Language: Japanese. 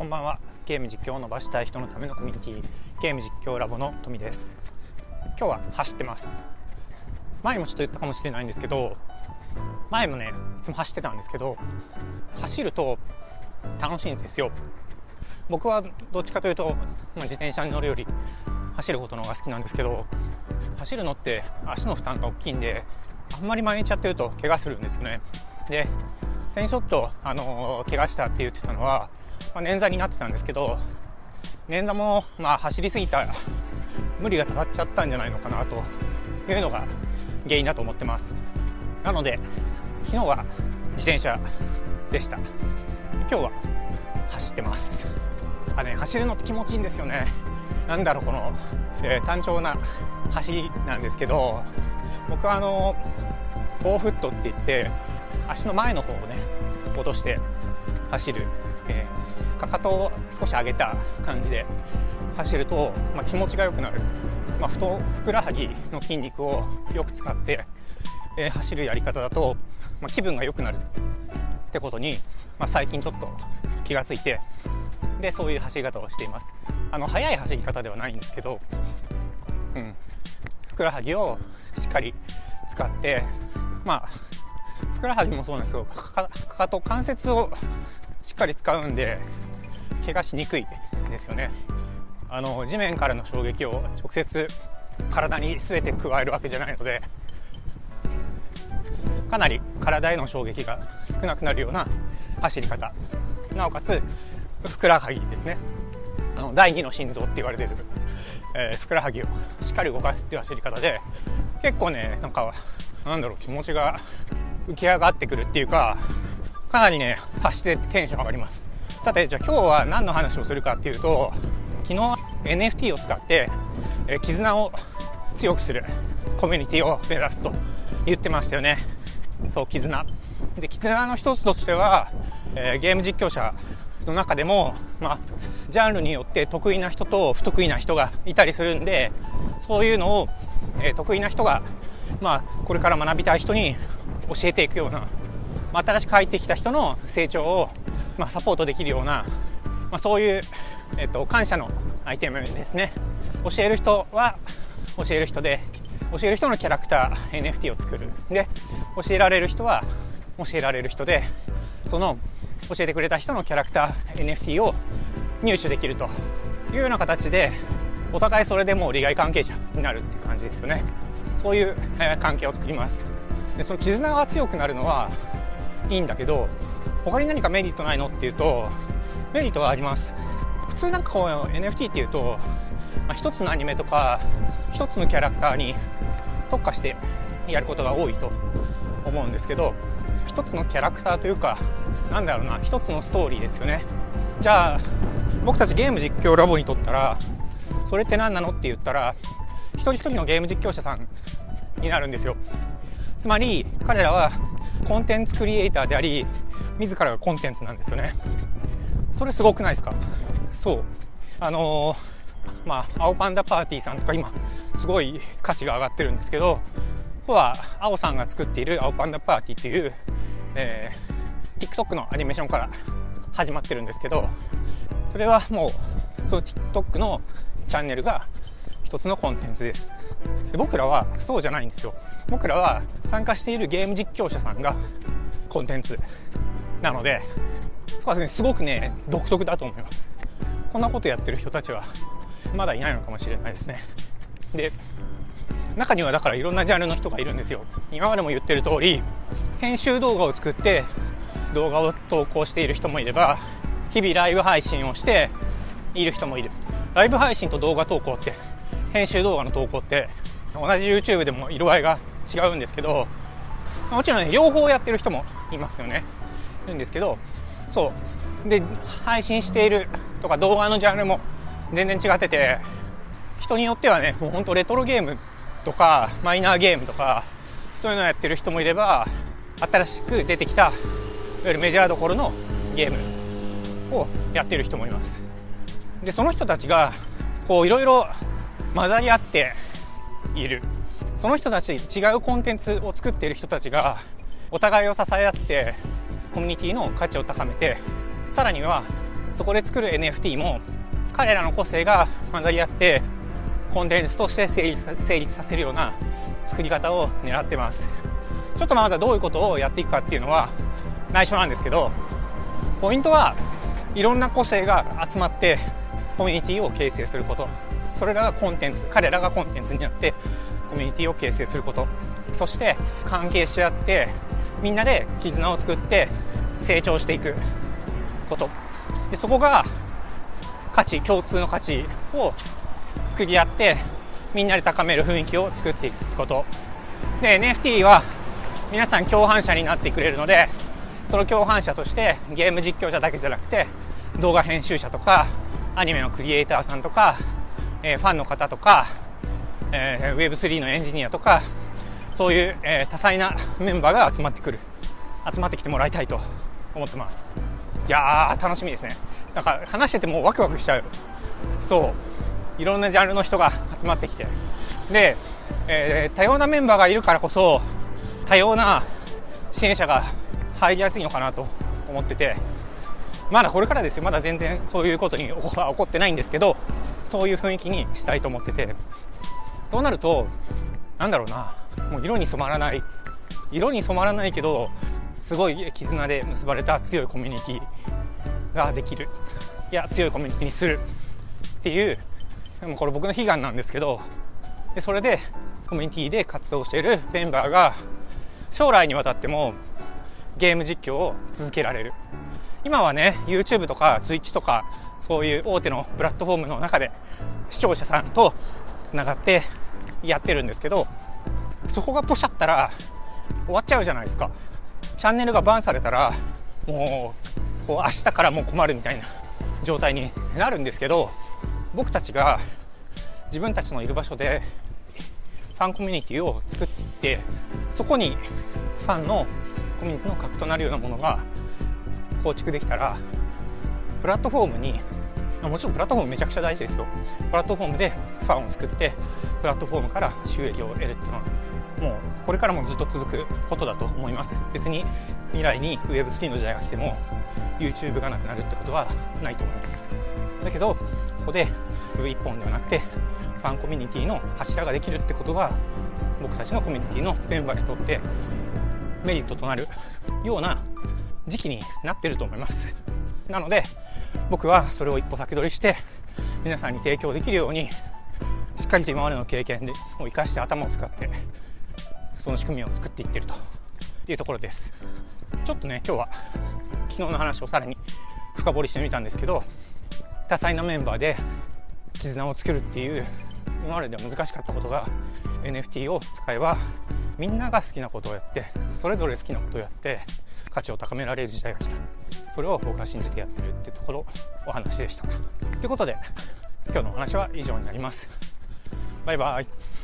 こんばんは。ゲーム実況を伸ばしたい人のためのコミュニティゲーム実況ラボの富です。今日は走ってます。前にもちょっと言ったかもしれないんですけど前もねいつも走ってたんですけど走ると楽しいんですよ。僕はどっちかというと、まあ、自転車に乗るより走ることの方が好きなんですけど走るのって足の負担が大きいんであんまり毎日やってると怪我するんですよね。で先ちょっと、あのー、怪我したって言ってたのはまあ、捻挫になってたんですけど捻挫もまあ走りすぎたら無理がたまっちゃったんじゃないのかなというのが原因だと思ってます。なので昨日は自転車でした。今日は走ってます。あね走るのって気持ちいいんですよね。なんだろうこの、えー、単調な走りなんですけど僕はあのフォーフットって言って足の前の方をね落として走る、かかとを少し上げた感じで走ると、まあ、気持ちが良くなる、まあ、ふとふくらはぎの筋肉をよく使って、えー、走るやり方だと、まあ、気分が良くなるってことに、まあ、最近ちょっと気がついてでそういう走り方をしています。あの速い走り方ではないんですけど、うん、ふくらはぎをしっかり使ってまあふくらはぎもそうなんですけどかかと関節をしっかり使うんで怪我しにくいですよね。あの地面からの衝撃を直接体に全て加えるわけじゃないのでかなり体への衝撃が少なくなるような走り方。なおかつふくらはぎですね。あの第二の心臓って言われてる、えー、ふくらはぎをしっかり動かすっていう走り方で結構ねなんかなんだろう気持ちが浮き上がってくるっていうかかなりね走ってテンション上がります。さてじゃあ今日は何の話をするかっていうと昨日 NFT を使って、え、絆を強くするコミュニティを目指すと言ってましたよね。そう絆。で絆の一つとしては、えー、ゲーム実況者の中でも、まあ、ジャンルによって得意な人と不得意な人がいたりするんでそういうのを、えー、得意な人が、まあ、これから学びたい人に教えていくような、まあ、新しく入ってきた人の成長を、まあ、サポートできるような、まあ、そういう、えっと、感謝のアイテムですね。教える人は教える人で教える人のキャラクター NFT を作る。で教えられる人は教えられる人でその教えてくれた人のキャラクター NFT を入手できるというような形でお互いそれでもう利害関係者になるって感じですよね。そういう、関係を作ります。でその絆が強くなるのはいいんだけど他に何かメリットないの？っていうとメリットはあります。普通なんかこう NFT っていうと、まあ、一つのアニメとか一つのキャラクターに特化してやることが多いと思うんですけど一つのキャラクターというかなんだろうな一つのストーリーですよね。じゃあ僕たちゲーム実況ラボにとったらそれって何なの？って言ったら一人一人のゲーム実況者さんになるんですよ。つまり彼らはコンテンツクリエイターであり自らがコンテンツなんですよね。それすごくないですか？そう。あのー、まあ青パンダパーティーさんとか今すごい価値が上がってるんですけどここは青さんが作っている青パンダパーティーっていう、えー、TikTok のアニメーションから始まってるんですけどそれはもうその TikTok のチャンネルが一つのコンテンツです。で僕らはそうじゃないんですよ。僕らは参加しているゲーム実況者さんがコンテンツ。なのでそうですねすごくね独特だと思います。こんなことやってる人たちはまだいないのかもしれないですね。で中にはだからいろんなジャンルの人がいるんですよ。今までも言ってる通り編集動画を作って動画を投稿している人もいれば日々ライブ配信をしている人もいる。ライブ配信と動画投稿って編集動画の投稿って同じ YouTube でも色合いが違うんですけどもちろんね両方やってる人もいますよね。るんですけどそう。で配信しているとか動画のジャンルも全然違ってて人によってはねもうほんとレトロゲームとかマイナーゲームとかそういうのをやってる人もいれば新しく出てきたいわゆるメジャーどころのゲームをやってる人もいます。でその人たちがこういろいろ混ざり合っている。その人たち違うコンテンツを作っている人たちがお互いを支え合ってコミュニティの価値を高めてさらにはそこで作る NFT も彼らの個性が混ざり合ってコンテンツとして成立成立させるような作り方を狙ってます。ちょっとまだどういうことをやっていくかっていうのは内緒なんですけどポイントはいろんな個性が集まってコミュニティを形成すること。それらがコンテンツ彼らがコンテンツになってコミュニティを形成すること。そして関係し合ってみんなで絆を作って成長していくこと。でそこが価値共通の価値を作り合ってみんなで高める雰囲気を作っていくこと。で NFT は皆さん共犯者になってくれるのでその共犯者としてゲーム実況者だけじゃなくて動画編集者とかアニメのクリエイターさんとか、えー、ファンの方とか、えー、Web3 のエンジニアとかそういう、えー、多彩なメンバーが集まってくる。集まってきてもらいたいと思ってます。いやー楽しみですね。なんか話しててもワクワクしちゃう。そう。いろんなジャンルの人が集まってきて。で、えー、多様なメンバーがいるからこそ多様な支援者が入りやすいのかなと思ってて。まだこれからですよ。まだ全然そういうことに起こってないんですけどそういう雰囲気にしたいと思ってて。そうなるとなんだろうな。もう色に染まらない。色に染まらないけどすごい絆で結ばれた強いコミュニティができる。いや強いコミュニティにするっていうでもこれ僕の悲願なんですけどでそれでコミュニティで活動しているメンバーが将来にわたってもゲーム実況を続けられる。今はね YouTube とか Twitch とかそういう大手のプラットフォームの中で視聴者さんとつながってやってるんですけどそこがポシャったら終わっちゃうじゃないですか。チャンネルがバンされたらもうこう明日からもう困るみたいな状態になるんですけど僕たちが自分たちのいる場所でファンコミュニティを作ってそこにファンのコミュニティの核となるようなものが構築できたらプラットフォームにもちろんプラットフォームめちゃくちゃ大事ですよ。プラットフォームでファンを作ってプラットフォームから収益を得るっていうのはもうこれからもずっと続くことだと思います。別に未来に Web3 の時代が来ても YouTube がなくなるってことはないと思います。だけどここで V1 本ではなくてファンコミュニティの柱ができるってことが僕たちのコミュニティのメンバーにとってメリットとなるような時期になってると思います。なので僕はそれを一歩先取りして皆さんに提供できるようにしっかりと今までの経験を生かして頭を使ってその仕組みを作っていってると。いうところです。ちょっとね今日は昨日の話をさらに深掘りしてみたんですけど多彩なメンバーで絆を作るっていう今まででは難しかったことが NFT を使えばみんなが好きなことをやってそれぞれ好きなことをやって価値を高められる時代が来た。それを僕は信じてやってるってところお話でした。ということで今日のお話は以上になります。バイバイ。